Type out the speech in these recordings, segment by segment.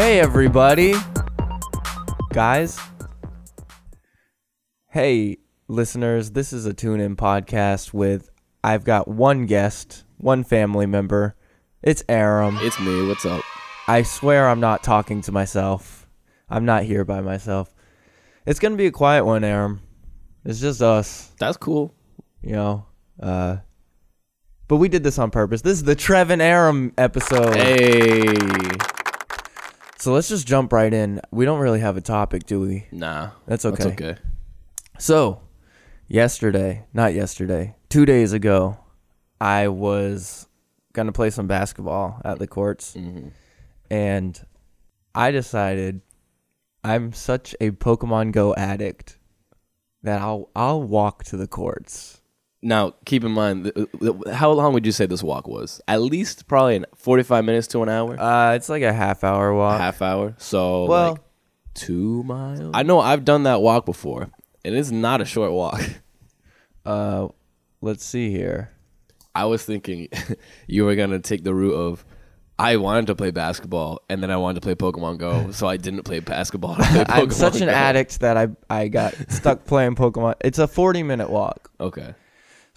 Hey, everybody. Guys. Hey, listeners. This is a tune in podcast with I've got one guest, one family member. It's Aram. It's me. What's up? I swear I'm not talking to myself. I'm not here by myself. It's going to be a quiet one, Aram. It's just us, That's cool. you know. Uh but we did this on purpose. This is the Trevin Aram episode. Hey. So let's just jump right in. We don't really have a topic, do we? Nah. That's okay. That's okay. So, yesterday, not yesterday, two days ago, I was gonna play some basketball at the courts, hmm and I decided I'm such a Pokemon Go addict that I'll I'll walk to the courts. Now, keep in mind, how long would you say this walk was? At least probably an 45 minutes to an hour? Uh, it's like a half hour walk. half hour? So, well, like two miles? I know I've done that walk before. and It is not a short walk. uh, let's see here. I was thinking you were going to take the route of, I wanted to play basketball and then I wanted to play Pokemon Go, so I didn't play basketball. I played I'm such an Go. addict that I I got stuck playing Pokemon. It's a 40 minute walk, Okay.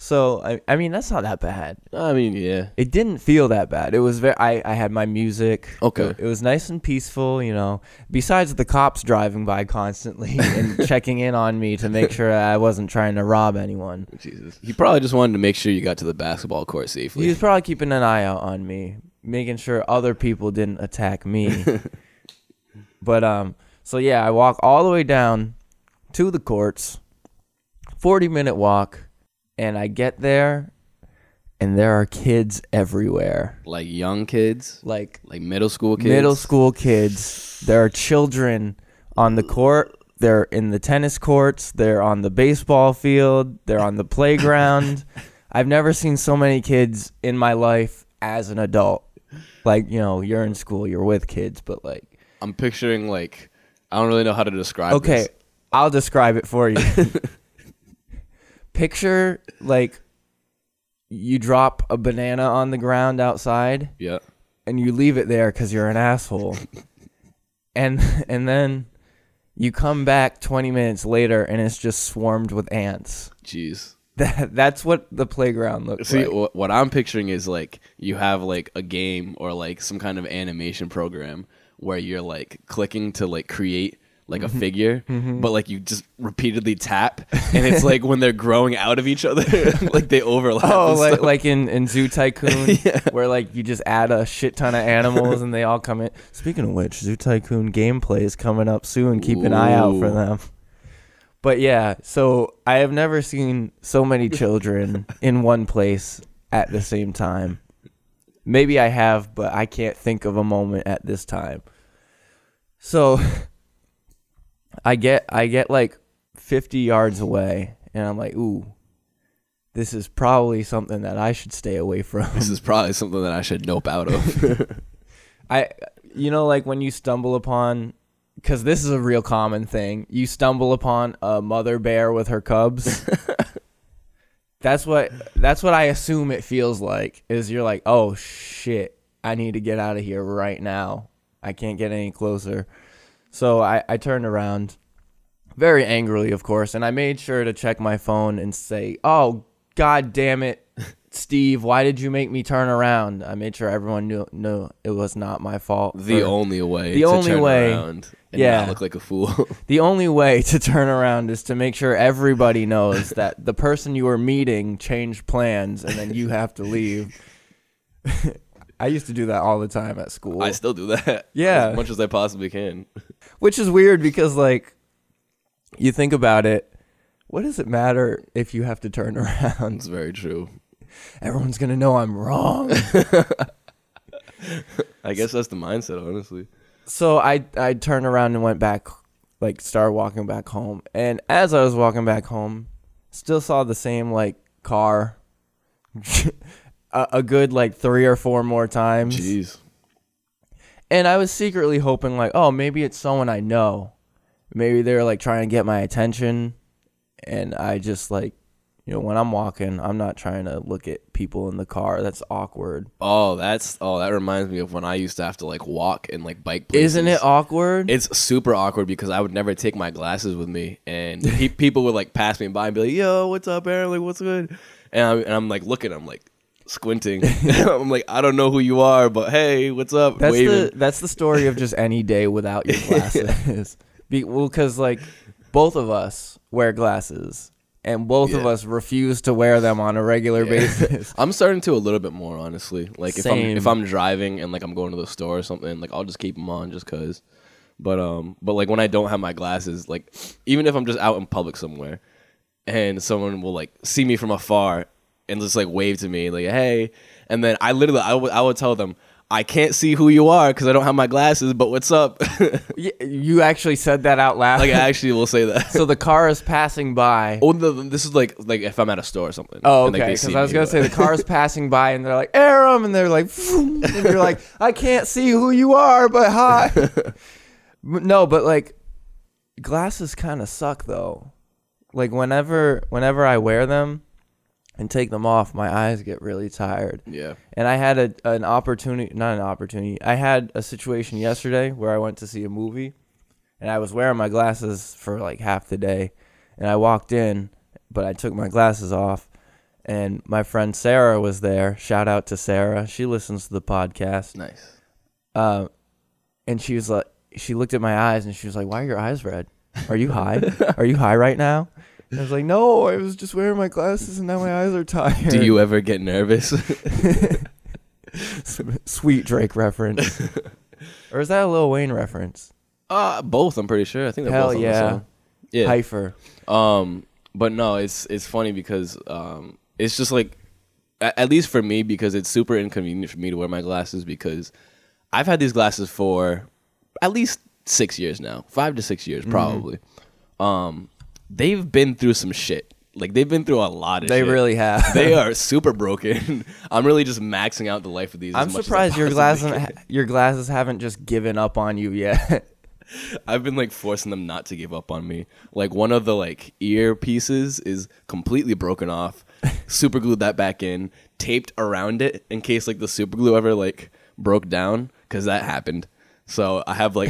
So I I mean that's not that bad. I mean, yeah. It didn't feel that bad. It was very. I, I had my music. Okay. It, it was nice and peaceful, you know. Besides the cops driving by constantly and checking in on me to make sure I wasn't trying to rob anyone. Jesus. He probably just wanted to make sure you got to the basketball court safely. He was probably keeping an eye out on me, making sure other people didn't attack me. but um, so yeah, I walk all the way down to the courts, forty minute walk, and I get there, and there are kids everywhere. like young kids, Like like middle school kids. middle school kids. There are children on the court. They're in the tennis courts. They're on the baseball field. They're on the playground. I've never seen so many kids in my life as an adult. Like, you know, you're in school, you're with kids, but like, I'm picturing like I don't really know how to describe. okay, this. I'll describe it for you. Picture like you drop a banana on the ground outside Yeah. and you leave it there because you're an asshole. and and then you come back 20 minutes later and it's just swarmed with ants. Jeez. That that's what the playground looks See, like. wh- what I'm picturing is like you have like a game or like some kind of animation program where you're like clicking to like create like a Mm-hmm. figure, but like you just repeatedly tap, and it's like when they're growing out of each other, like they overlap. Oh, and like stuff. like in, in Zoo Tycoon, where like you just add a shit ton of animals and they all come in. Speaking of which, Zoo Tycoon gameplay is coming up soon. Keep an eye out for Ooh. them. But yeah, so I have never seen so many children in one place at the same time. Maybe I have, but I can't think of a moment at this time. So I get I get like 50 yards away and I'm like, "Ooh, this is probably something that I should stay away from." this is probably something that I should nope out of. I you know like when you stumble upon cuz this is a real common thing. You stumble upon a mother bear with her cubs. that's what that's what I assume it feels like. Is you're like, "Oh shit, I need to get out of here right now. I can't get any closer." So I I turned around very angrily, of course, and I made sure to check my phone and say, "Oh god damn it, Steve, why did you make me turn around?" I made sure everyone knew no, it was not my fault. the only way. the to only turn way- around and yeah. not look like a fool. The only way to turn around is to make sure everybody knows that the person you were meeting changed plans and then you have to leave. I used to do that all the time at school. I still do that. Yeah. as much as I possibly can. Which is weird because like you think about it, what does it matter if you have to turn around? It's very true. Everyone's going to know I'm wrong. I guess that's the mindset, honestly. so I I turned around and went back like started walking back home. And as I was walking back home, still saw the same like car a, a good like 3 or 4 more times. Jeez. And I was secretly hoping like, oh, maybe it's someone I know. Maybe they're like trying to get my attention and I just like You know, when I'm walking, I'm not trying to look at people in the car. That's awkward. Oh, that's oh, that reminds me of when I used to have to like walk and like bike. Places. Isn't it awkward? It's super awkward because I would never take my glasses with me, and pe- people would like pass me by and be like, "Yo, what's up, Aram? Like, what's good?" And I'm, and I'm like looking, I'm like squinting. I'm like, I don't know who you are, but hey, what's up? that's Waving. the that's the story of just any day without your glasses. Be, well, because like both of us wear glasses, and both of us refuse to wear them on a regular basis. I'm starting to a little bit more honestly. Like if I'm if I'm driving and like I'm going to the store or something, like I'll just keep them on just cause. But um, but like when I don't have my glasses, like even if I'm just out in public somewhere, and someone will like see me from afar and just like wave to me like hey, and then I literally I would I would tell them I can't see who you are because I don't have my glasses, but what's up? You actually said that out loud. like I actually will say that. so the car is passing by. Oh, no, this is like like if I'm at a store or something. Oh, okay. Because see I was gonna say the car is passing by and they're like Aram, and they're like, and you're like, I can't see who you are, but hi. No, but like, glasses kind of suck though. Like whenever whenever I wear them and take them off, my eyes get really tired. yeah. And I had a an opportunity, not an opportunity. I had a situation yesterday where I went to see a movie, and I was wearing my glasses for like half the day, and I walked in, but I took my glasses off, and my friend Sarah was there. Shout out to Sarah. She listens to the podcast. Nice. Uh, and she was like, she looked at my eyes and she was like, "Why are your eyes red? Are you high? are you high right now?" I was like, "No, I was just wearing my glasses and now my eyes are tired." Do you ever get nervous? Sweet Drake reference. or is that a Lil Wayne reference? Uh both. I'm pretty sure. I think they're Hell both. on the yeah. Yeah. Heifer. Um, but no, it's it's funny because um, it's just like, at, at least for me, because it's super inconvenient for me to wear my glasses because I've had these glasses for at least six years now, five to six Mm-hmm. years probably. Um, they've been through some shit. Like they've been through a lot of. Shit. They shit. really have. They are super broken. I'm really just maxing out the life of these. I'm as much as I surprised your glasses can. your glasses haven't just given up on you yet. I've been like forcing them not to give up on me. Like one of the like ear pieces is completely broken off. super glued that back in, taped around it in case like the super glue ever like broke down because that happened. So I have like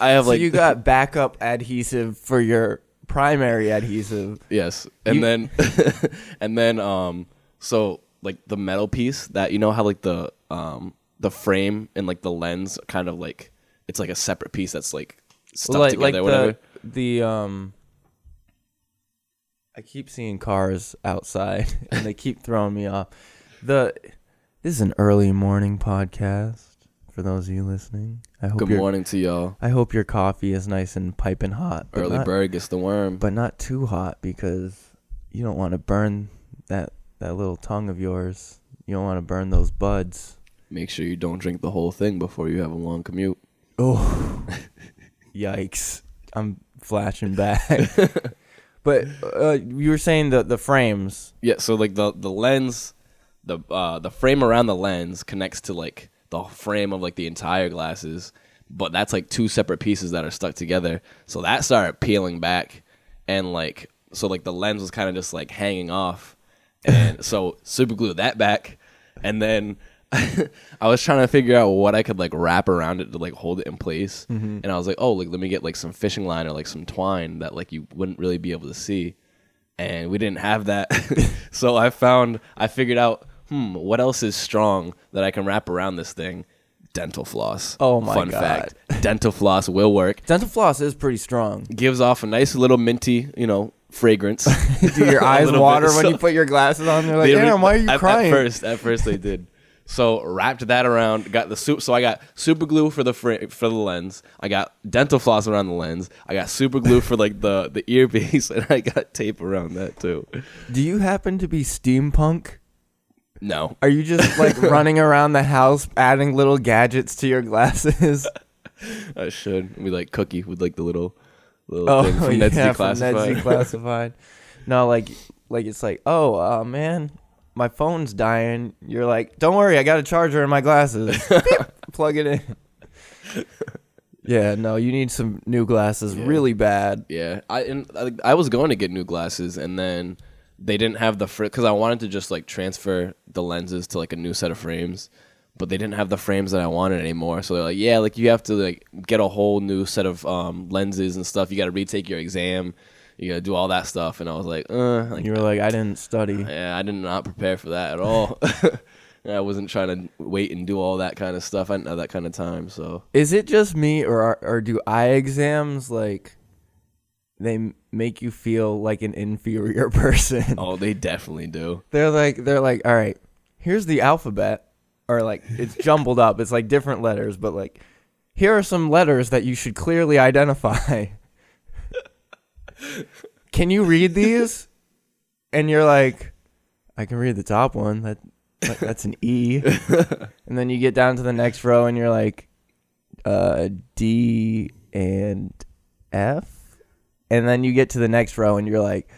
I have so like you got backup adhesive for your primary adhesive. yes, and you- then and then um so like the metal piece that you know how like the um the frame and like the lens kind of like it's like a separate piece that's like stuck like together like or whatever. the the um I keep seeing cars outside and they keep throwing me off. The this is an early morning podcast for those of you listening. I hope Good your morning to y'all. I hope your coffee is nice and piping hot. but Early not- bird gets the worm. but not too hot because you don't want to burn that that little tongue of yours. You don't want to burn those buds. Make sure you don't drink the whole thing before you have a long commute. Oh, yikes! I'm flashing back. but uh, you were saying the the frames. Yeah, so like the the lens, the uh the frame around the lens connects to like the frame of like the entire glasses, but that's like two separate pieces that are stuck together. So that started peeling back, and like so like the lens was kind of just like hanging off, and so super glued that back, and then. I was trying to figure out what I could like wrap around it to like hold it in place, mm-hmm. and I was like, "Oh, like let me get like some fishing line or like some twine that like you wouldn't really be able to see." and we didn't have that. so I found, I figured out, hmm, what else is strong that I can wrap around this thing? Dental floss. Oh my Fun God. fact: dental floss will work. Dental floss is pretty strong. Gives off a nice little minty, you know, fragrance. Do your eyes water bit. when So- you put your glasses on? They're like, They- Aram, why are you at, crying? At first, at first they did. So wrapped that around, got the soup. So I got super glue for the fr- for the lens. I got dental floss around the lens. I got super glue for like the the earpiece, and I got tape around that too. Do you happen to be steampunk? No, Are you just like running around the house adding little gadgets to your glasses? I should. We like cookie with like the little little Oh, thing from yeah, Ned's from Declassified. Ned's Declassified. no, like, like it's like, oh, uh, man, my phone's dying. You're like, don't worry, I got a charger in my glasses. Plug it in. yeah, no, you need some new glasses Yeah. really bad. yeah, I and I, I was going to get new glasses, and then they didn't have the because I wanted to just like transfer the lenses to like a new set of frames, but they didn't have the frames that I wanted anymore. So they're like, yeah, like you have to like get a whole new set of um, lenses and stuff. You got to retake your exam. You got to do all that stuff. And I was like, uh, like, You were like, I didn't study. yeah, I did not prepare for that at all. I wasn't trying to wait and do all that kind of stuff. I didn't have that kind of time. So Is it just me, or are, or do eye exams like they make you feel like an inferior person? oh, they definitely do. They're like they're like, all right, here's the alphabet, or like it's jumbled up. It's like different letters, but like here are some letters that you should clearly identify. Can you read these? And you're like, I can read the top one. That, that that's an E. and then you get down to the next row, and you're like, uh, D and F. And then you get to the next row, and you're like,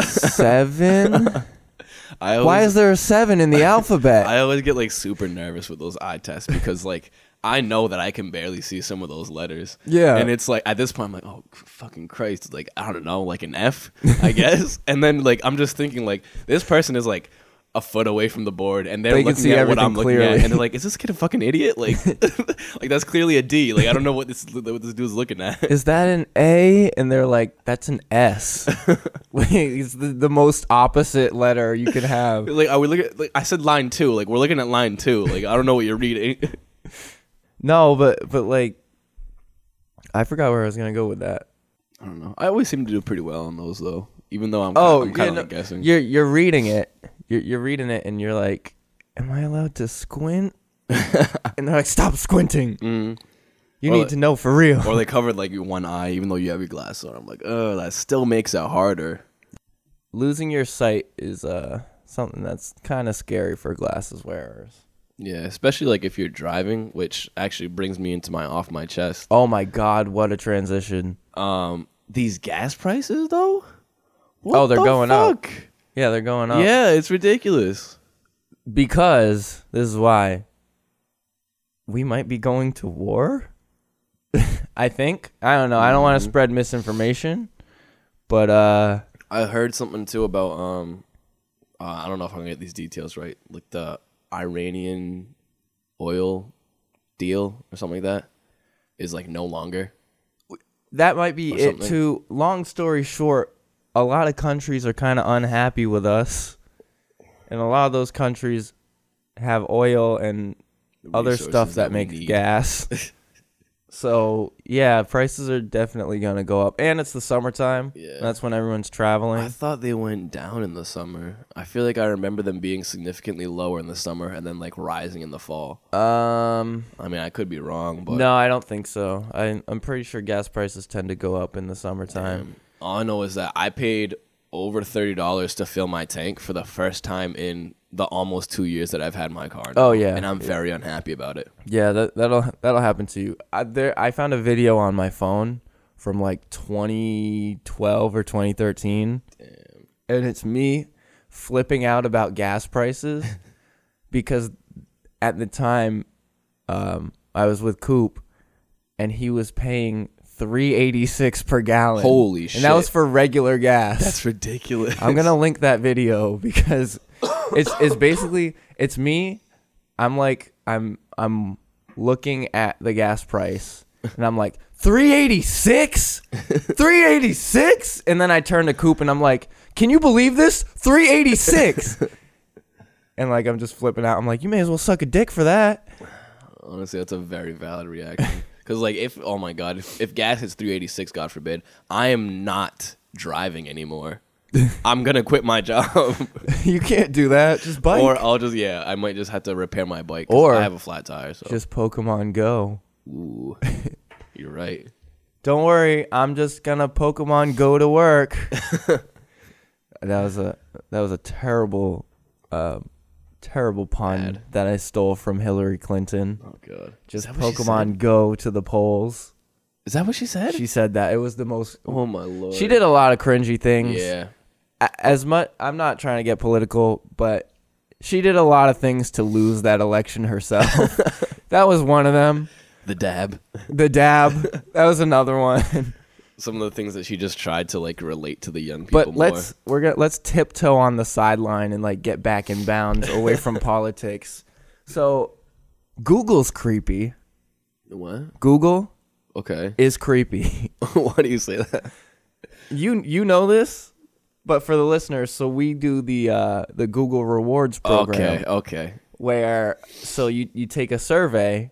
seven. I always, Why is there a seven in the alphabet? I always get like super nervous with those eye tests because like I know that I can barely see some of those letters. Yeah. And it's like at this point I'm like, oh fucking Christ, like I don't know, like an F, I guess. and then like I'm just thinking like this person is like a foot away from the board and they're They can looking see at what I'm looking clearly. at and they're like, is this kid a fucking idiot? Like like that's clearly a D. Like I don't know what this what this dude's looking at. Is that an A? And they're like, that's an S. Like, it's the, the most opposite letter you could have. like are we looking at, like I said line two. Like we're looking at line two. Like I don't know what you're reading. No, but but like, I forgot where I was gonna go with that. I don't know. I always seem to do pretty well on those though. Even though I'm Oh, I'm yeah, kind of no, like guessing. You're you're reading it. You're you're reading it, and you're like, "Am I allowed to squint?" and they're like, "Stop squinting. Mm. You Or need like- to know for real." or they covered like your one eye, even though you have your glass on. I'm like, oh, that still makes it harder. Losing your sight is uh something that's kind of scary for glasses wearers. Yeah, especially like if you're driving, which actually brings me into my off my chest. Oh my god, what a transition! Um, these gas prices though. What Oh, they're the going up. Yeah, they're going up. Yeah, it's ridiculous. because this is why we might be going to war. I think. I don't know. I don't want to Mhm. spread misinformation, but uh I heard something too about um, uh, I don't know if I'm gonna get these details right, like the Iranian oil deal or something like that is like no longer. that might be it too. Long story short, a lot of countries are kind of unhappy with us. And a lot of those countries have oil and other stuff that, we makes gas. so, yeah, prices are definitely going to go up. And it's the summertime. Yeah. That's when everyone's traveling. I thought they went down in the summer. I feel like I remember them being significantly lower in the summer and then like rising in the fall. Um I mean, I could be wrong, but No, I don't think so. I, I'm pretty sure gas prices tend to go up in the summertime. um, all I know is that I paid over thirty dollars to fill my tank for the first time in the almost two years that I've had my car. now, Oh, yeah. and I'm very unhappy about it. Yeah, that that'll that'll happen to you. I, there, I found a video on my phone from like 2012 or 2013, and it's me flipping out about gas prices because at the time um, I was with Coop, and he was paying 386 per gallon. Holy shit! And that was for regular gas. that's ridiculous. I'm gonna link that video because it's it's basically it's me. I'm like I'm I'm looking at the gas price and I'm like 386, 386, and then I turn to Coop and I'm like, can you believe this? 386. And like I'm just flipping out. I'm like, you may as well suck a dick for that. Honestly, that's a very valid reaction. Because like, if oh my god, if, if gas hits three eighty six, God forbid, I am not driving anymore. I'm gonna quit my job, you can't do that. Just bike. or I'll just yeah, I might just have to repair my bike. 'cause Or- I have a flat tire, so just Pokemon Go. Ooh, you're right. Don't worry, I'm just gonna Pokemon go to work. that was a that was a terrible, uh, terrible pun Bad. that I stole from Hillary Clinton. Oh god, Just that what she Pokemon said? go to the polls. Is that what she said? She said that it was the most. oh my lord. She did a lot of cringy things. Yeah. A- As much, I'm not trying to get political, but she did a lot of things to lose that election herself. that was one of them. The dab. The dab. that was another one. some of the things that she just tried to like relate to the young people But more. let's we're gonna let's tiptoe on the sideline and like get back in bounds away from politics. So Google's creepy. what? Google Okay. is creepy. Why do you say that? you you know this, but for the listeners, so we do the uh the Google Rewards program Okay. Okay. where so you you take a survey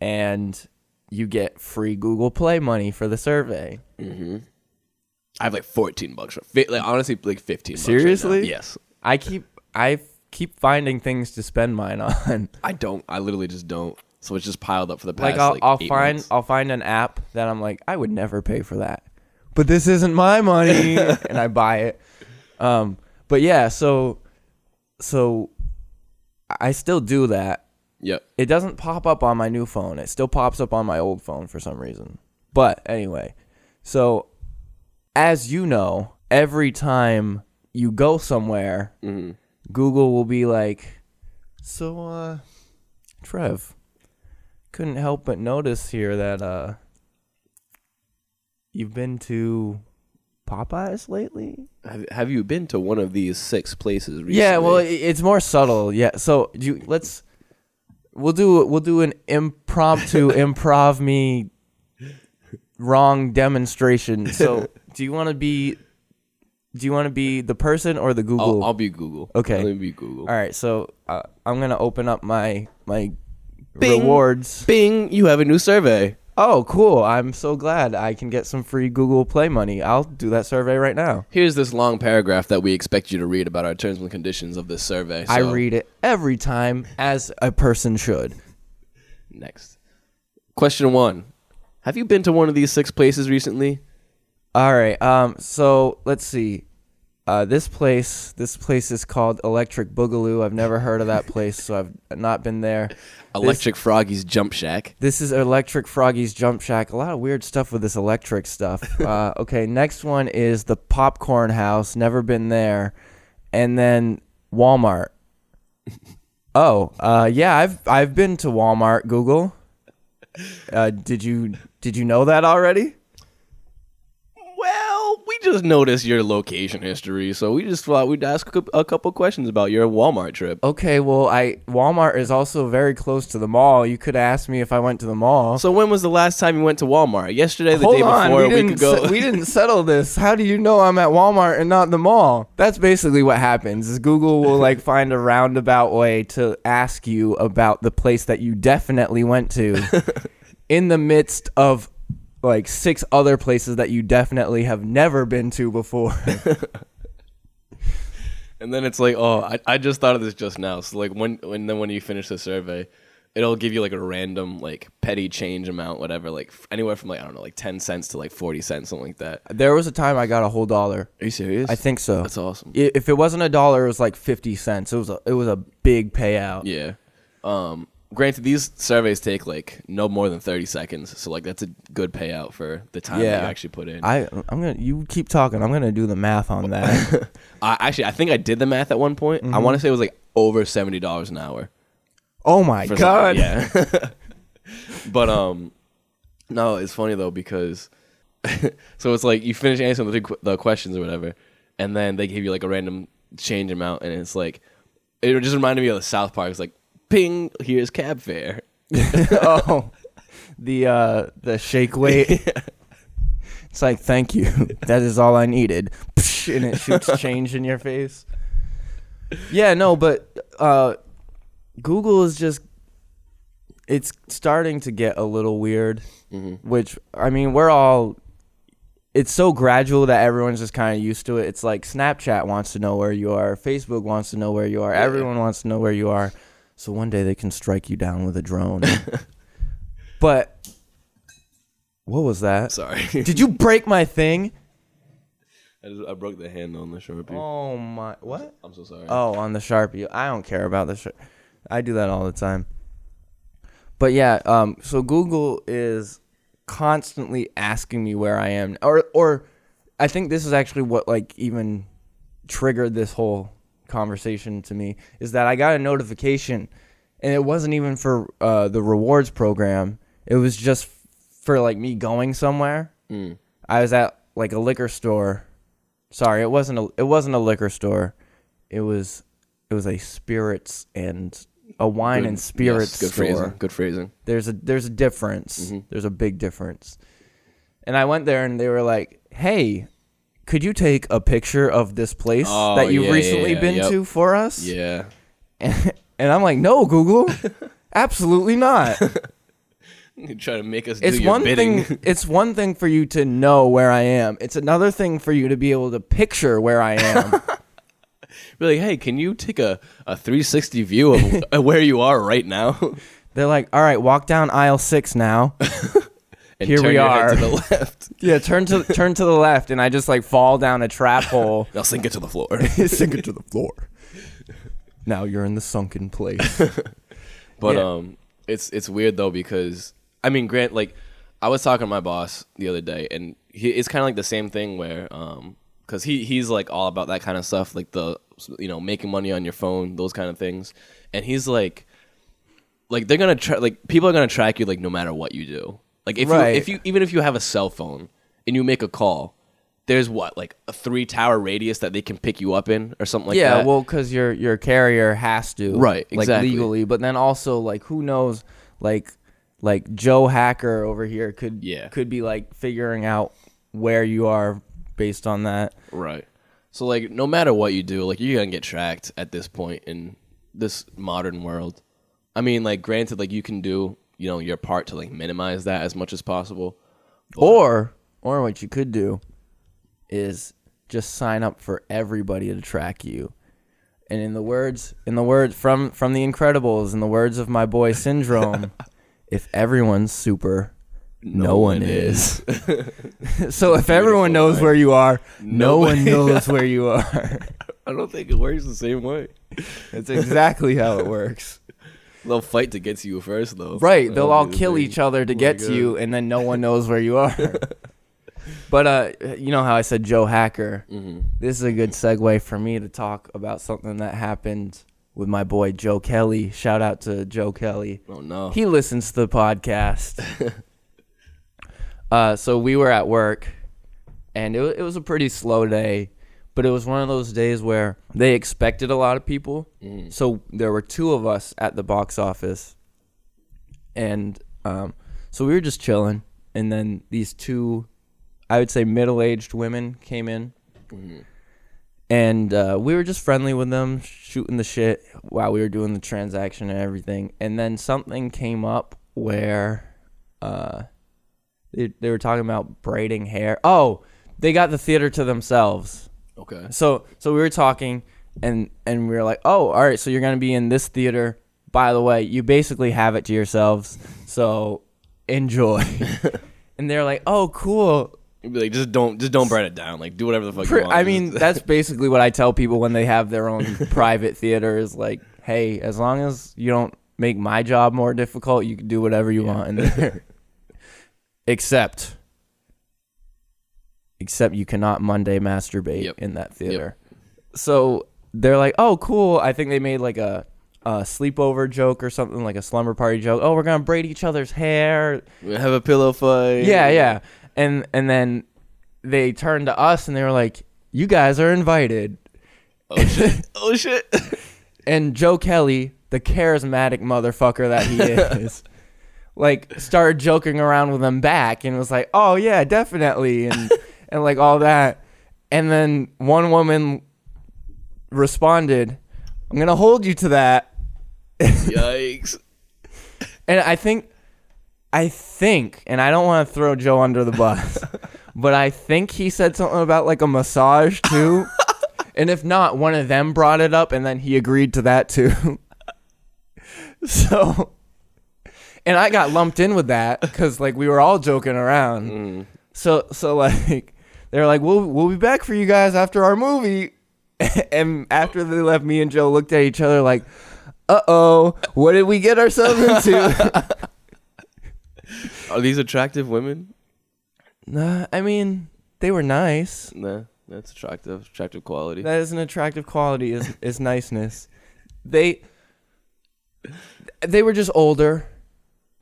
and you get free Google Play money for the survey. I have like 14 bucks. For, fi- like honestly, like 15. bucks right. Seriously? yes. I keep I keep finding things to spend mine on. I don't. I literally just don't. So it's just piled up for the past. like I'll like, I'll find months. I'll find an app that I'm like I would never pay for that, but this isn't my money, and I buy it. Um, but yeah, so so I still do that. Yep. It doesn't pop up on my new phone. It still pops up on my old phone for some reason. But anyway, so as you know, every time you go somewhere, hmm Google will be like, "So, uh, Trev, couldn't help but notice here that uh, you've been to Popeyes lately." Have, have you been to one of these six places recently? Yeah, well, it's more subtle. Yeah, so do you, let's we'll do we'll do an impromptu improv me wrong demonstration. So, do you want to be do you want to be the person or the Google? I'll, I'll be Google. Okay. Let me be Google. All right, so uh, I'm gonna open up my my Bing. rewards. Bing, you have a new survey. Oh, cool! I'm so glad I can get some free Google Play money. I'll do that survey right now. Here's this long paragraph that we expect you to read about our terms and conditions of this survey. I So, read it every time, as a person should. Next. Question one Have you been to one of these six places recently? All right. Um. So let's see. Uh, this place, this place is called Electric Boogaloo. I've never heard of that place, so I've not been there. Electric Froggy's Jump Shack. This is Electric Froggy's Jump Shack. A lot of weird stuff with this electric stuff. Uh, okay, next one is the Popcorn House. Never been there. And then Walmart. Oh, uh, yeah, I've I've been to Walmart. Google. Uh, did you did you know that already? Well, we just noticed your location history, so we just thought we'd ask a couple questions about your Walmart trip. Okay, well, I Walmart is also very close to the mall. You could ask me if I went to the mall. So when was the last time you went to Walmart? Yesterday, the Hold day on, before, we a week didn't ago. se- we didn't settle this. How do you know I'm at Walmart and not the mall? That's basically what happens. Is Google will like find a roundabout way to ask you about the place that you definitely went to in the midst of like six other places that you definitely have never been to before. And then it's like, oh, I, I just thought of this just now. So like when when then when you finish the survey, it'll give you like a random like petty change amount, whatever, like f- anywhere from like I don't know, like ten cents to like forty cents, something like that. there was a time I got a whole dollar. Are you serious? I think so. that's awesome. I- If it wasn't a dollar, it was like fifty cents. It was a it was a big payout. Yeah. Um. Granted, these surveys take like no more than thirty seconds, so like that's a good payout for the time that Yeah. you actually put in. I I'm gonna you keep talking. I'm gonna do the math on that. I actually I think I did the math at one point. Mm-hmm. I want to say it was like over seventy dollars an hour. oh my for god! something, Yeah. but um, no, it's funny though because so it's like you finish answering the, qu- the questions or whatever, and then they give you like a random change amount, and it's like it just reminded me of the South Park. It's like, ping, here's cab fare. oh, the uh the shake weight. It's like thank you. That is all I needed. And it shoots change in your face. Yeah, no, but uh, Google is just it's starting to get a little weird. Which I mean, we're all. It's so gradual that everyone's just kind of used to it. It's like Snapchat wants to know where you are, Facebook wants to know where you are, everyone wants to know where you are. So one day they can strike you down with a drone. but what was that? Sorry, Did you break my thing? I, just, I broke the handle on the sharpie. Oh my! What? I'm so sorry. Oh, on the sharpie. I don't care about the. Shar- I do that all the time. But yeah, um, so Google is constantly asking me where I am, or or I think this is actually what like even triggered this whole conversation to me is that I got a notification, and it wasn't even for uh, the rewards program. It was just for like me going somewhere. Mm. I was at like a liquor store. Sorry, it wasn't a it wasn't a liquor store. It was it was a spirits and a wine Good- and spirits yes, good store. phrasing. Good phrasing. There's a there's a difference. Mhm. There's a big difference. And I went there and they were like, "Hey, could you take a picture of this place Oh, that you've yeah, yeah, recently yeah, been yep. to for us?" Yeah. And, and I'm like, "No, Google. Absolutely not. You try to make us It's do your one bidding. thing it's one thing for you to know where I am. It's another thing for you to be able to picture where I am." Be like, hey, can you take a, a 360 view of where you are right now? They're like, "All right, walk down aisle 6 now." And Here we are. to the left. yeah, turn to turn to the left and I just like fall down a trap hole. I'll sink it to the floor. sink it to the floor. Now you're in the sunken place. But Yeah. um, it's it's weird though because I mean, Grant, like I was talking to my boss the other day, and he, it's kind of like the same thing where um, because he he's like all about that kind of stuff, like the you know making money on your phone, those kind of things, and he's like, like they're gonna try, like people are gonna track you like no matter what you do. Like if Right. you if you even if you have a cell phone and you make a call. There's what like a three tower radius that they can pick you up in or something like that? yeah, that. well, because your your carrier has to, Right, Like exactly. legally, but then also like who knows, like like Joe Hacker over here could Yeah. could be like figuring out where you are based on that. Right. So like no matter what you do, like you're gonna get tracked at this point in this modern world. I mean, like granted, like you can do, you know, your part to like minimize that as much as possible. Or or what you could do is just sign up for everybody to track you. And in the words in the words from from the Incredibles, in the words of my boy Syndrome, if everyone's super, no, one, is. so if everyone knows line. where you are, no one knows where you are. I don't think it works the same way. That's exactly how it works. They'll fight to get to you first, though. Right, they'll all kill thing. each other to my get to you and then no one knows where you are. but uh you know how I said Joe Hacker? Mhm. This is a good segue for me to talk about something that happened with my boy Joe Kelly. Shout out to Joe Kelly. Oh no. He listens to the podcast. uh, so we were at work, and it, it was a pretty slow day, but it was one of those days where they expected a lot of people. Mhm. So there were two of us at the box office, and um, so we were just chilling, and then these two, I would say middle-aged women came in Mhm. and uh, we were just friendly with them, shooting the shit while we were doing the transaction and everything. And then something came up where uh, they they were talking about braiding hair. Oh, they got the theater to themselves. Okay. So so we were talking, and and we were like, oh, all right. So you're gonna be in this theater. By the way, you basically have it to yourselves. So enjoy. and they're like, oh, cool. You'd be like, just don't, just don't burn it down. Like, do whatever the fuck Pre- you want. I mean, that's basically what I tell people when they have their own private theater is like, hey, as long as you don't make my job more difficult, you can do whatever you Yeah. want in there. except, except you cannot Monday masturbate Yep. in that theater. So they're like, oh, cool. I think they made like a, a sleepover joke or something, like a slumber party joke. Oh, we're gonna braid each other's hair. We have a pillow fight. Yeah, yeah. And and then they turned to us and they were like, "You guys are invited." Oh shit. oh shit. And Joe Kelly, the charismatic motherfucker that he is, like started joking around with them back and was like, "Oh yeah, definitely." And and like all that. And then one woman responded, "I'm going to hold you to that." Yikes. And I think, I think, and I don't want to throw Joe under the bus, but I think he said something about like a massage too. and if not, one of them brought it up, and then he agreed to that too. so, and I got lumped in with that because like we were all joking around. Mm. So, so like they're like, "We'll we'll be back for you guys after our movie." and after they left, me and Joe looked at each other like, "Uh oh, what did we get ourselves into?" Are these attractive women? nah, I mean, they were nice. Nah, that's attractive. Attractive quality. That is an attractive quality. Is is niceness. They they were just older.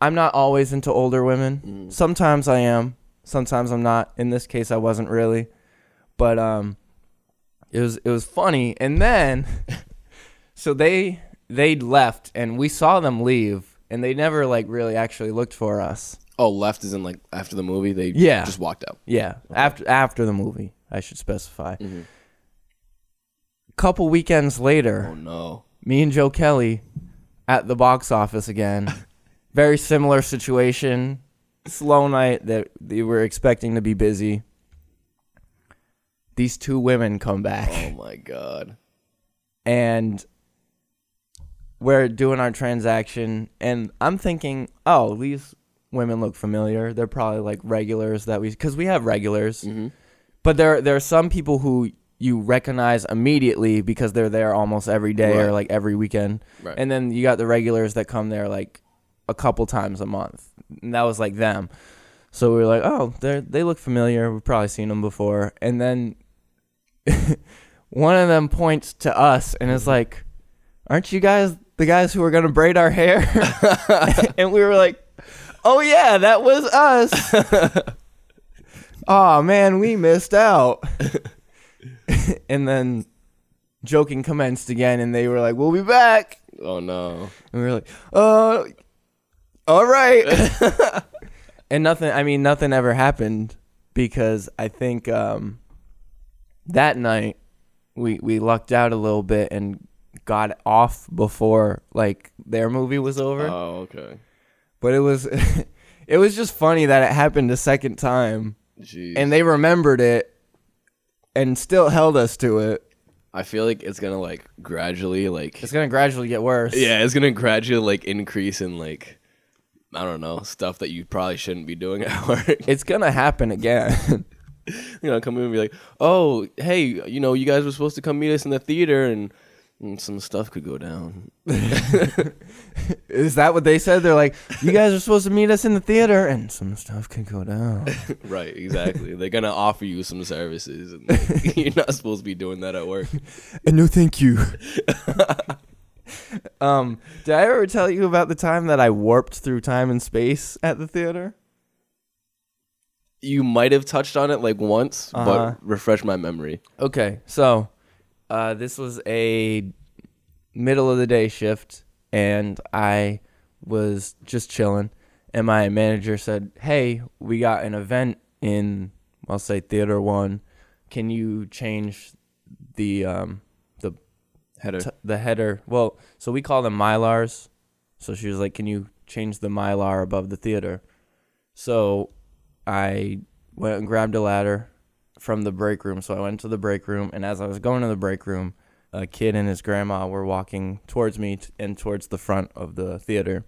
I'm not always into older women. Mm. Sometimes I am, Sometimes I'm not. In this case, I wasn't really, but um, it was it was funny. And then, so they they left, and we saw them leave, and they never like really actually looked for us. Oh, left is in like after the movie. They Yeah. just walked out. Yeah, after after the movie, I should specify. Mhm. Couple weekends later, Oh no. me and Joe Kelly at the box office again. Very similar situation. Slow night that they were expecting to be busy. These two women come back Oh my god. and we're doing our transaction and I'm thinking, "Oh, these women look familiar. They're probably like regulars that we cuz we have regulars." Mm-hmm. But there there are some people who you recognize immediately because they're there almost every day or like every weekend. Right. And then you got the regulars that come there like a couple times a month. And that was like them. So we were like, "Oh, they they look familiar. We've probably seen them before." And then one of them points to us and is like, "Aren't you guys the guys who were going to braid our hair?" and we were like, "Oh yeah, that was us." oh man, we missed out. and then joking commenced again, and they were like, "We'll be back," oh no. and we were like, "Uh, all right." and nothing. I mean, nothing ever happened because I think um, that night we we lucked out a little bit and got off before like their movie was over. Oh okay. but it was it was just funny that it happened a second time Jeez. and they remembered it and still held us to it. I feel like it's gonna like gradually like It's gonna gradually get worse. yeah, it's gonna gradually like increase in like I don't know stuff that you probably shouldn't be doing at work. It's gonna happen again. you know, come in and be like, oh, hey, you know, you guys were supposed to come meet us in the theater, and, and some stuff could go down. Is that what they said? They're like, you guys are supposed to meet us in the theater, and some stuff could go down. right, exactly. They're gonna offer you some services, and like, you're not supposed to be doing that at work. And no, thank you. Um, did I ever tell you about the time that I warped through time and space at the theater? You might have touched on it like once, Uh-huh. but refresh my memory. Okay, so uh, this was a middle of the day shift, and I was just chilling, and my manager said, "Hey, we got an event in, I'll say Theater One. Can you change the um the Header. t- the header? Well, so we call them mylars. So she was like, "Can you change the mylar above the theater?" So I went and grabbed a ladder from the break room. So I went to the break room, and as I was going to the break room, a kid and his grandma were walking towards me t- and towards the front of the theater.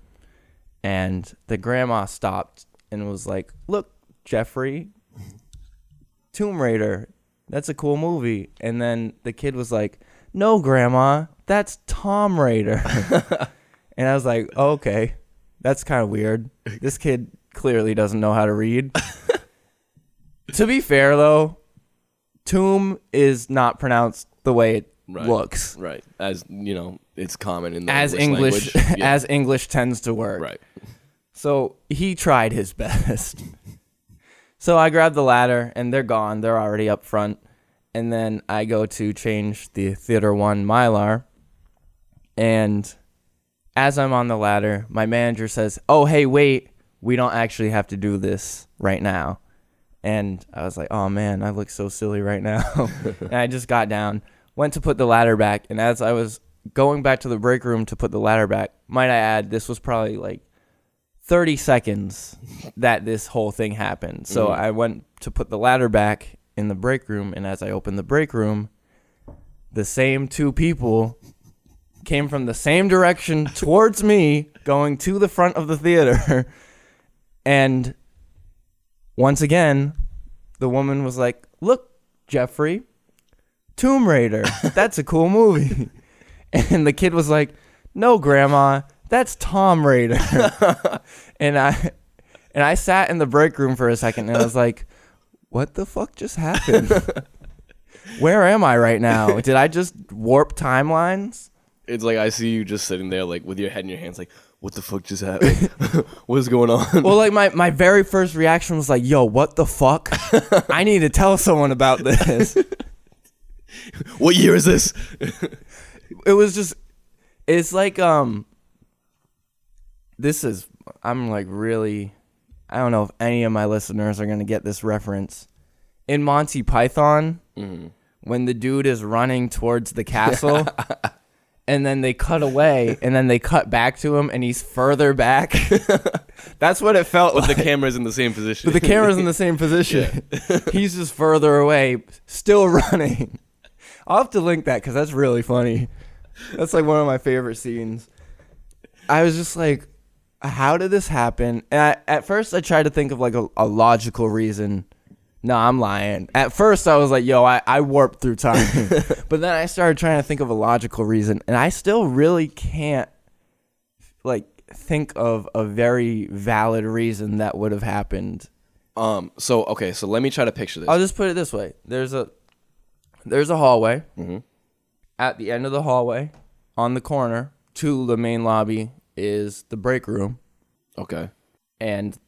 And the grandma stopped and was like, "Look, Jeffrey, Tomb Raider. That's a cool movie." And then the kid was like, "No, grandma, that's Tom Raider." and I was like, oh, "Okay, that's kind of weird. This kid clearly doesn't know how to read." to be fair though, Tomb is not pronounced the way it Right. looks. Right, as you know, it's common in the As English, language. Yeah. as English tends to work. right. So he tried his best. so I grabbed the ladder and they're gone. They're already up front. And then I go to change the Theater 1 Mylar. And as I'm on the ladder, my manager says, Oh, hey, wait. We don't actually have to do this right now. And I was like, Oh man, I look so silly right now. and I just got down, went to put the ladder back. And as I was going back to the break room to put the ladder back, might I add, this was probably like 30 seconds that this whole thing happened. So Mhm. I went to put the ladder back in the break room, and as I opened the break room, the same two people came from the same direction towards me, going to the front of the theater. And once again, the woman was like, Look, Jeffrey, Tomb Raider. That's a cool movie. And the kid was like, No, Grandma, that's Tom Raider. and I and I sat in the break room for a second and I was like, What the fuck just happened? Where am I right now? Did I just warp timelines? It's like I see you just sitting there, like with your head in your hands, like, what the fuck just happened? What's going on? Well, like my, my very first reaction was like, yo, what the fuck? I need to tell someone about this. what year is this? it was just it's like um this is I'm like really I don't know if any of my listeners are going to get this reference. In Monty Python, mm-hmm. when the dude is running towards the castle and then they cut away and then they cut back to him and he's further back. That's what it felt But like. the camera's in the same position. But the camera's in the same position. He's just further away, still running. I'll have to link that because that's really funny. That's like one of my favorite scenes. I was just like, how did this happen? And I, at first, I tried to think of like a, a logical reason. No, I'm lying. At first, I was like, yo, I, I warped through time. but then I started trying to think of a logical reason. And I still really can't like think of a very valid reason that would have happened um. So okay. So let me try to picture this. I'll just put it this way: there's a there's a hallway. Mhm. At the end of the hallway, on the corner to the main lobby, is the break room, okay. and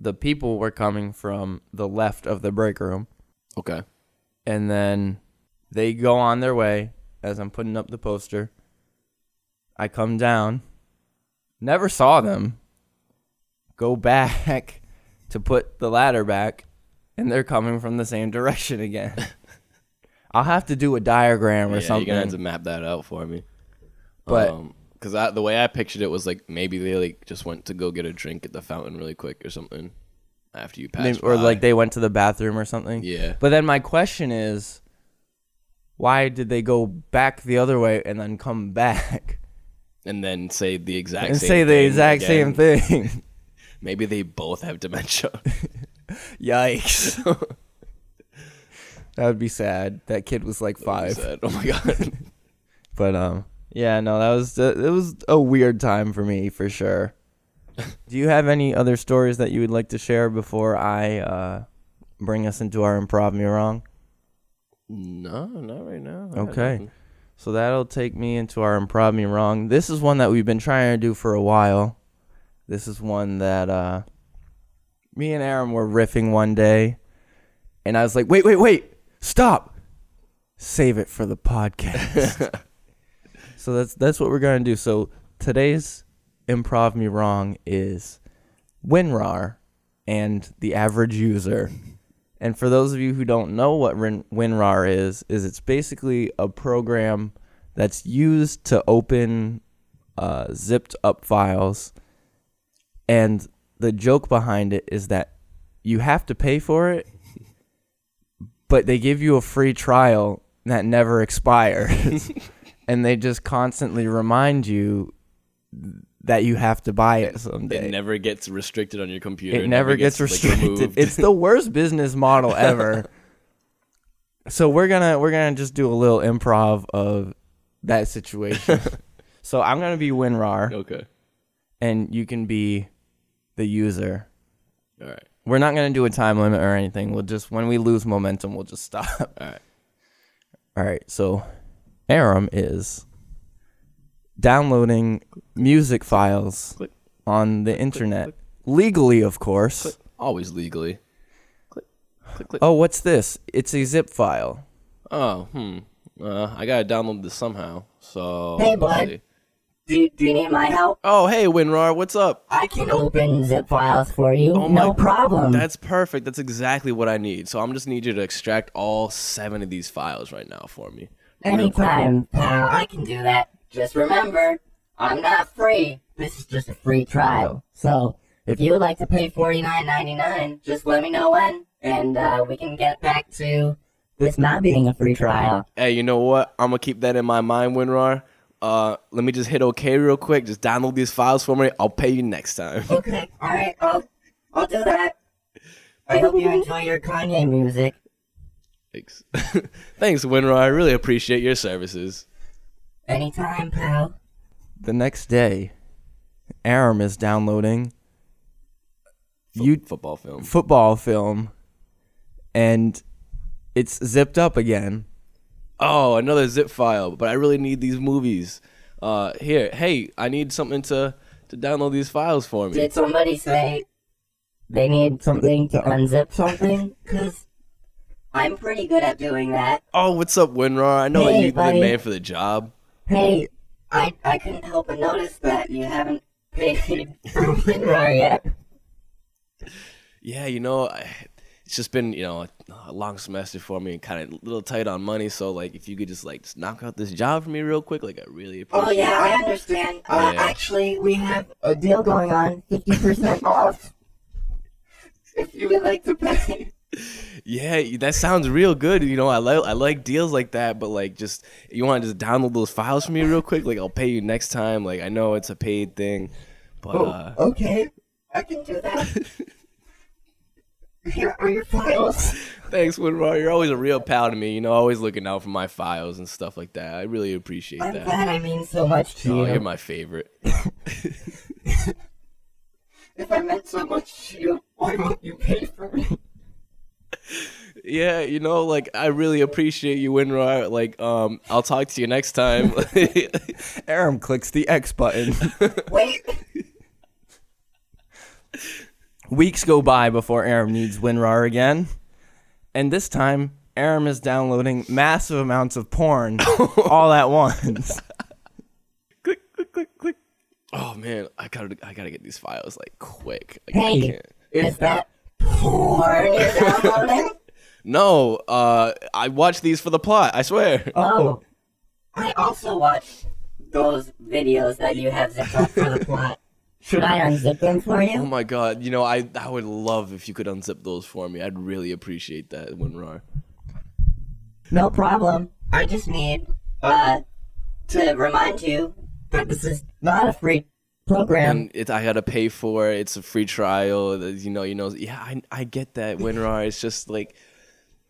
the people were coming from the left of the break room, Okay. and then they go on their way as I'm putting up the poster. I come down, never saw them. Go back to put the ladder back, and they're coming from the same direction again. I'll have to do a diagram or yeah, something. you're gonna have to map that out for me. But- um, because the way I pictured it was like maybe they like just went to go get a drink at the fountain really quick or something after you They- passed. or by. like they went to the bathroom or something. Yeah. But then my question is, why did they go back the other way and then come back and then say the exact and same say the thing exact same thing? Maybe they both have dementia. Yikes. that would be sad. That kid was like five. Sad. Oh my god. But um, yeah, no, that was it was a weird time for me for sure. Do you have any other stories that you would like to share before I uh bring us into our improv me wrong? no, not right now. I Okay. So that'll take me into our improv me wrong. This is one that we've been trying to do for a while. This is one that uh me and Aaron were riffing one day and I was like, "Wait, wait, wait. Stop. Save it for the podcast." So that's that's what we're going to do. So today's improv me wrong is WinRAR and the average user. And for those of you who don't know what WinRAR is, is it's basically a program that's used to open uh, zipped up files. And the joke behind it is that you have to pay for it, but they give you a free trial that never expires. and they just constantly remind you that you have to buy it someday It never gets restricted on your computer. it never gets, like, restricted. removed. it's the worst business model ever. so we're gonna we're gonna just do a little improv of that situation. so I'm gonna be WinRAR okay. and you can be the user. All right. We're not gonna do a time limit or anything. We'll just when we lose momentum, we'll just stop. All right. All right. So Aram is downloading music files Click. on the internet legally, of course. Always legally. Click. Click. Click. Oh, what's this? It's a zip file. Oh, hmm. Uh, I gotta download this somehow. So. Hey, bud. Do, do you need my help? Oh, hey, WinRAR, what's up? I can open zip files for you. Oh my- no problem. That's perfect. That's exactly what I need. So I'm just need you to extract all seven of these files right now for me. Real quick. Anytime, pal. I can do that. Just remember, I'm not free. This is just a free trial. So, if you would like to pay $49.99, just let me know when, and uh, we can get back to this not being a free trial. Hey, you know what? I'm gonna keep that in my mind, WinRAR. Uh, let me just hit OK real quick. Just download these files for me. I'll pay you next time. Okay, alright, I'll, I'll do that. I hope you enjoy your Kanye music. Thanks. Thanks, WinRAR. I really appreciate your services. Anytime, pal. The next day, Aram is downloading Fo- You- football film. football film, and it's zipped up again. Oh, another zip file. But I really need these movies. Uh, here, hey, I need something to to download these files for me. Did somebody say they need something to unzip something? Cause I'm pretty good at doing that. Oh, what's up, Winrar? I know that Hey, you're the man for the job. Hey, I I couldn't help but notice that you haven't paid for WinRAR yet. Yeah, you know, I, it's just been you know a, a long semester for me and kind of a little tight on money. So like, if you could just like just knock out this job for me real quick, like I really appreciate. it. Oh yeah, I understand. Uh, Yeah. Actually, we have a deal going on, fifty percent off. If you would like to pay. Yeah, that sounds real good. You know, I like I like deals like that, but like just you want to just download those files for me real quick. Like I'll pay you next time. Like I know it's a paid thing, but uh, okay, I can do that. Here are your files. thanks, Winrar. You're always a real pal to me. You know, always looking out for my files and stuff like that. I really appreciate I'm that. glad I mean so much to Oh, you. you're my favorite. If I meant so much to you, why won't you pay for me? Yeah, you know, like I really appreciate you, Winrar. Like, um, I'll talk to you next time. Aram clicks the X button. Wait. Weeks go by before Aram needs WinRAR again. And this time, Aram is downloading massive amounts of porn all at once. click, click, click, click. Oh man, I gotta, I gotta get these files like quick. Like, I Hey, can't. is that porn you're? No, uh, I watched these for the plot. I swear. Oh, I also watched those videos that you have zipped up for the plot. Should I unzip them for you? Oh my god, you know, I, I would love if you could unzip those for me. I'd really appreciate that, Winrar. No problem. I just need uh to remind you that this is not a free program. And it, I gotta pay for it. It's a free trial. You know, you know. Yeah, I, I get that, Winrar. It's just like,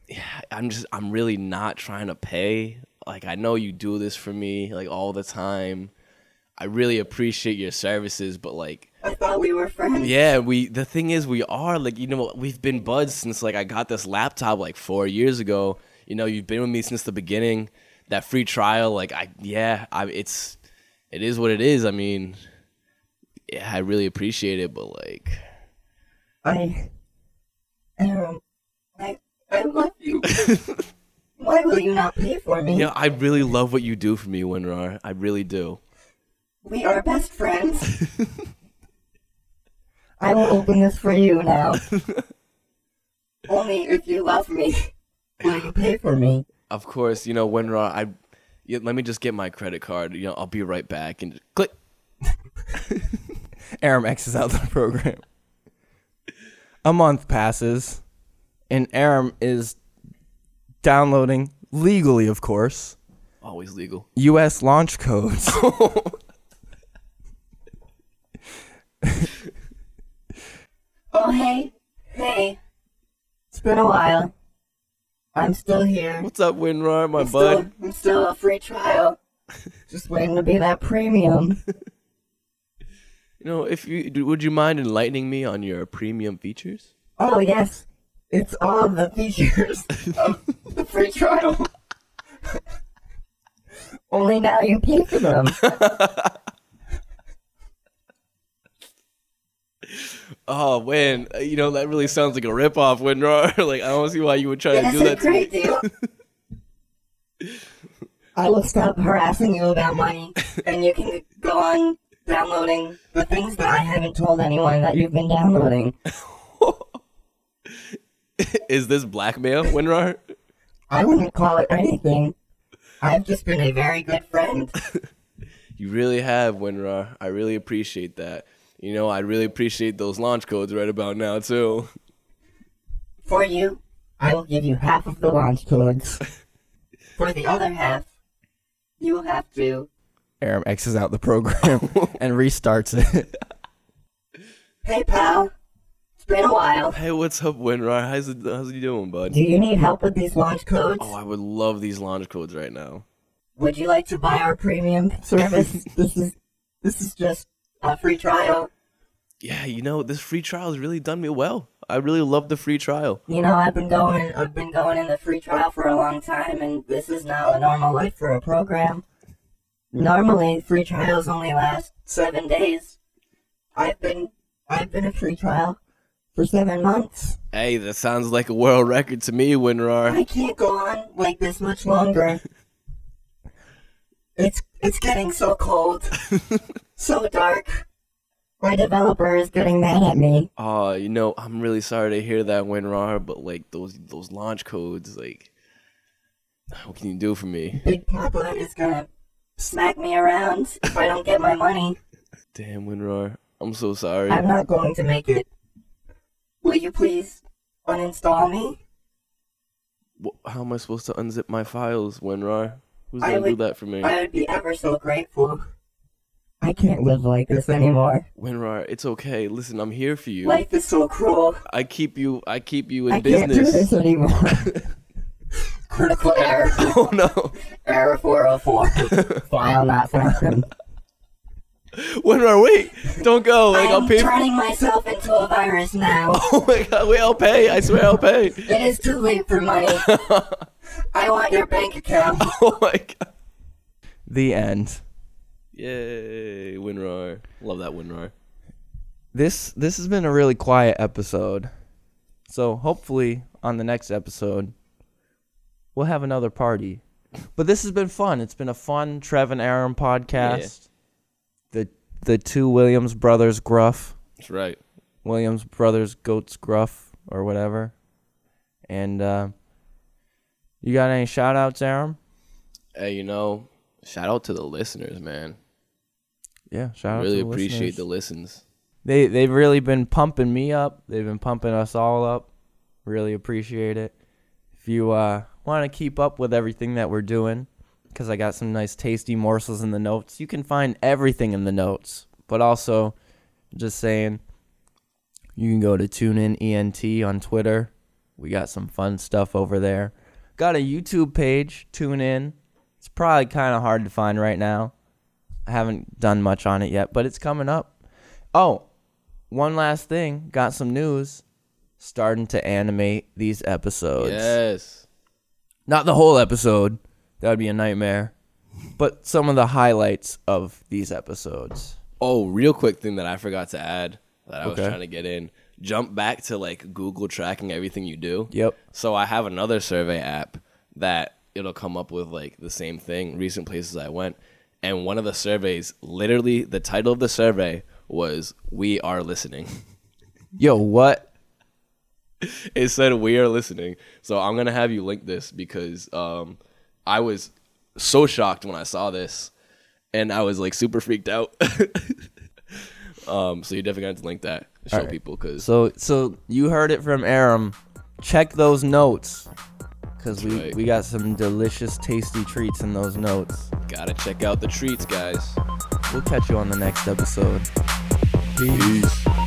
yeah, I'm just, I'm really not trying to pay. Like, I know you do this for me, like all the time. I really appreciate your services, but like, I thought we were friends. yeah, we. The thing is, we are like, you know, we've been buds since like I got this laptop like four years ago. You know, you've been with me since the beginning. That free trial, like, I, yeah, I, it's, it is what it is. I mean, yeah, I really appreciate it, but like, I, Aaron, I, I love you. Why will you not pay for me? you know, I really love what you do for me, Winrar. I really do. We are best friends. I will open this for you now. Only if you love me will you pay for me. Of course, you know, Winrar. I, yeah, let me just get my credit card. You know, I'll be right back and click. Aram X's out of the program. A month passes, and Aram is downloading, legally of course, Always legal. US launch codes. Oh, hey. Hey. It's been a while. I'm still here. What's up, Winrar, my I'm bud? still, I'm still a free trial. Just waiting to be that premium. You know, if you would you mind enlightening me on your premium features? Oh, yes. It's all the features of the free trial. Only now you pay for them. Oh man, uh, you know that really sounds like a ripoff, Winrar. like I don't see why you would try to do that to me. great deal. I will stop harassing you about money, and you can go on downloading the things that I haven't told anyone that you've been downloading. Is this blackmail, Winrar? I wouldn't call it anything. I've just been a very good friend. You really have, Winrar. I really appreciate that. You know, I really appreciate those launch codes right about now too. For you, I will give you half of the launch codes. For the other half, you will have to. Aram X's out the program and restarts it. Hey, pal. It's been a while. Hey, what's up, Winrar? How's it, how's it doing, bud? Do you need help with these launch codes? Oh, I would love these launch codes right now. Would you like to buy our premium service? this is this is just a free trial. Yeah, you know, this free trial has really done me well. I really love the free trial. You know, I've been going I've been going in the free trial for a long time and this is now a normal life for a program. Normally, free trials only last seven days. I've been I've been a free trial for seven months. Hey, that sounds like a world record to me, Winrar. I can't go on like this much longer. It's it's getting so cold, so dark. My developer is getting mad at me. Oh, you know, I'm really sorry to hear that, Winrar, but like those those launch codes, like, what can you do for me? Big Papa is gonna smack me around if I don't get my money. Damn, Winrar, I'm so sorry. I'm not going to make it. Will you please uninstall me? Wh- How am I supposed to unzip my files, Winrar? Who's I gonna do would- that for me? I would be ever so grateful. I can't live like this anymore. Winrar, it's okay. Listen, I'm here for you. Life is so cruel. I keep you. I keep you in I can't do business. this anymore. Critical error. oh no, Error 404. File not found. Winrar, wait! Don't go. Like I'll I'm pay. Turning myself into a virus now. oh my god, wait! I'll pay. I swear I'll pay. It is too late for money. I want your bank account. oh my god. The end. Yay, Winrar. Love that Winrar. This this has been a really quiet episode. So hopefully on the next episode we'll have another party. But this has been fun. It's been a fun Trev and Aaron podcast. The the two Williams brothers gruff. That's right. Williams brothers goats gruff or whatever. And uh you got any shout outs, Aaron? Hey, you know, shout out to the listeners, man. Yeah, shout out really to the appreciate listeners. the listens. They they've really been pumping me up. They've been pumping us all up. Really appreciate it. If you uh, want to keep up with everything that we're doing, because I got some nice tasty morsels in the notes, you can find everything in the notes. But also, just saying, you can go to TuneIn ENT on Twitter. We got some fun stuff over there. Got a YouTube page, TuneIn. It's probably kind of hard to find right now. I haven't done much on it yet, but it's coming up. Oh, one last thing. Got some news. Starting to animate these episodes. Yes. Not the whole episode. That would be a nightmare. But some of the highlights of these episodes. Oh, real quick thing that I forgot to add that I was Okay. trying to get in. Jump back to like Google tracking everything you do. Yep. So I have another survey app that it'll come up with like the same thing, recent places I went. And one of the surveys, literally the title of the survey was We Are Listening. Yo, what? it said we are listening. So I'm gonna have you link this because um I was so shocked when I saw this and I was like super freaked out. um so you definitely got to link that show Alright. people because So so you heard it from Aram. Check those notes. Cause we, right. we got some delicious, tasty treats in those notes. gotta check out the treats, guys. We'll catch you on the next episode. Peace.